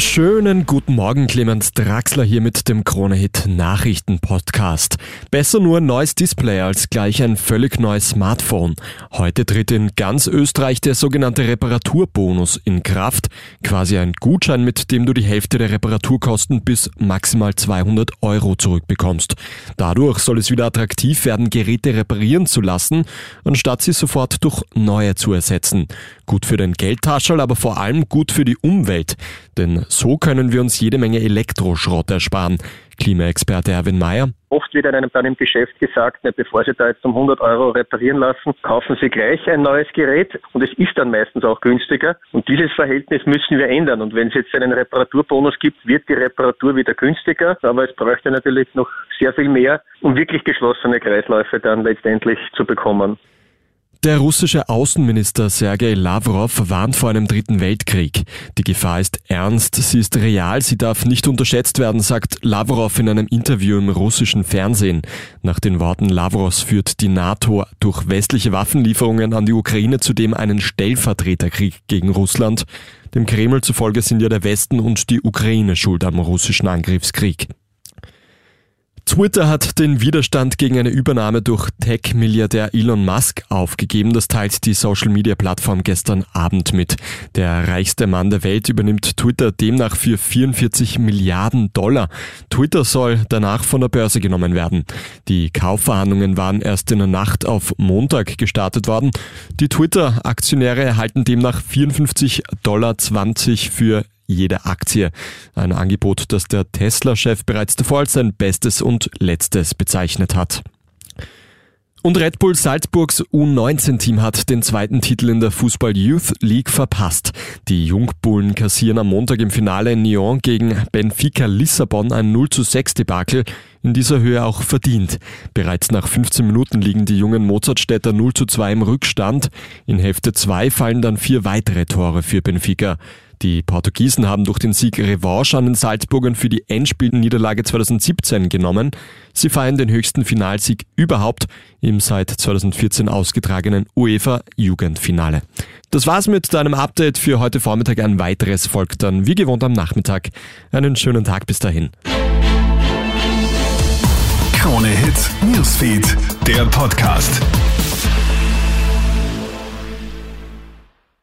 Schönen guten Morgen, Clemens Draxler hier mit dem Kronehit Nachrichten Podcast. Besser nur ein neues Display als gleich ein völlig neues Smartphone. Heute tritt in ganz Österreich der sogenannte Reparaturbonus in Kraft. Quasi ein Gutschein, mit dem du die Hälfte der Reparaturkosten bis maximal 200 Euro zurückbekommst. Dadurch soll es wieder attraktiv werden, Geräte reparieren zu lassen, anstatt sie sofort durch neue zu ersetzen. Gut für den Geldtaschel, aber vor allem gut für die Umwelt. Denn so können wir uns jede Menge Elektroschrott ersparen. Klimaexperte Erwin Mayer. Oft wird einem dann im Geschäft gesagt, ne, bevor Sie da jetzt um 100 Euro reparieren lassen, kaufen Sie gleich ein neues Gerät und es ist dann meistens auch günstiger. Und dieses Verhältnis müssen wir ändern. Und wenn es jetzt einen Reparaturbonus gibt, wird die Reparatur wieder günstiger. Aber es bräuchte natürlich noch sehr viel mehr, um wirklich geschlossene Kreisläufe dann letztendlich zu bekommen. Der russische Außenminister Sergei Lavrov warnt vor einem dritten Weltkrieg. Die Gefahr ist ernst, sie ist real, sie darf nicht unterschätzt werden, sagt Lavrov in einem Interview im russischen Fernsehen. Nach den Worten Lavrovs führt die NATO durch westliche Waffenlieferungen an die Ukraine zudem einen Stellvertreterkrieg gegen Russland. Dem Kreml zufolge sind ja der Westen und die Ukraine schuld am russischen Angriffskrieg. Twitter hat den Widerstand gegen eine Übernahme durch Tech-Milliardär Elon Musk aufgegeben. Das teilt die Social-Media-Plattform gestern Abend mit. Der reichste Mann der Welt übernimmt Twitter demnach für 44 Milliarden Dollar. Twitter soll danach von der Börse genommen werden. Die Kaufverhandlungen waren erst in der Nacht auf Montag gestartet worden. Die Twitter-Aktionäre erhalten demnach 54,20 Dollar für jede Aktie. Ein Angebot, das der Tesla-Chef bereits davor als sein bestes und letztes bezeichnet hat. Und Red Bull Salzburgs U19-Team hat den zweiten Titel in der Fußball Youth League verpasst. Die Jungbullen kassieren am Montag im Finale in Nyon gegen Benfica Lissabon ein 0 zu 6 Debakel, in dieser Höhe auch verdient. Bereits nach 15 Minuten liegen die jungen Mozartstädter 0 zu 2 im Rückstand. In Hälfte 2 fallen dann vier weitere Tore für Benfica. Die Portugiesen haben durch den Sieg Revanche an den Salzburgern für die Endspielniederlage 2017 genommen. Sie feiern den höchsten Finalsieg überhaupt im seit 2014 ausgetragenen UEFA Jugendfinale. Das war's mit deinem Update für heute Vormittag. Ein weiteres folgt dann wie gewohnt am Nachmittag. Einen schönen Tag bis dahin. Krone Hits, Newsfeed, der Podcast.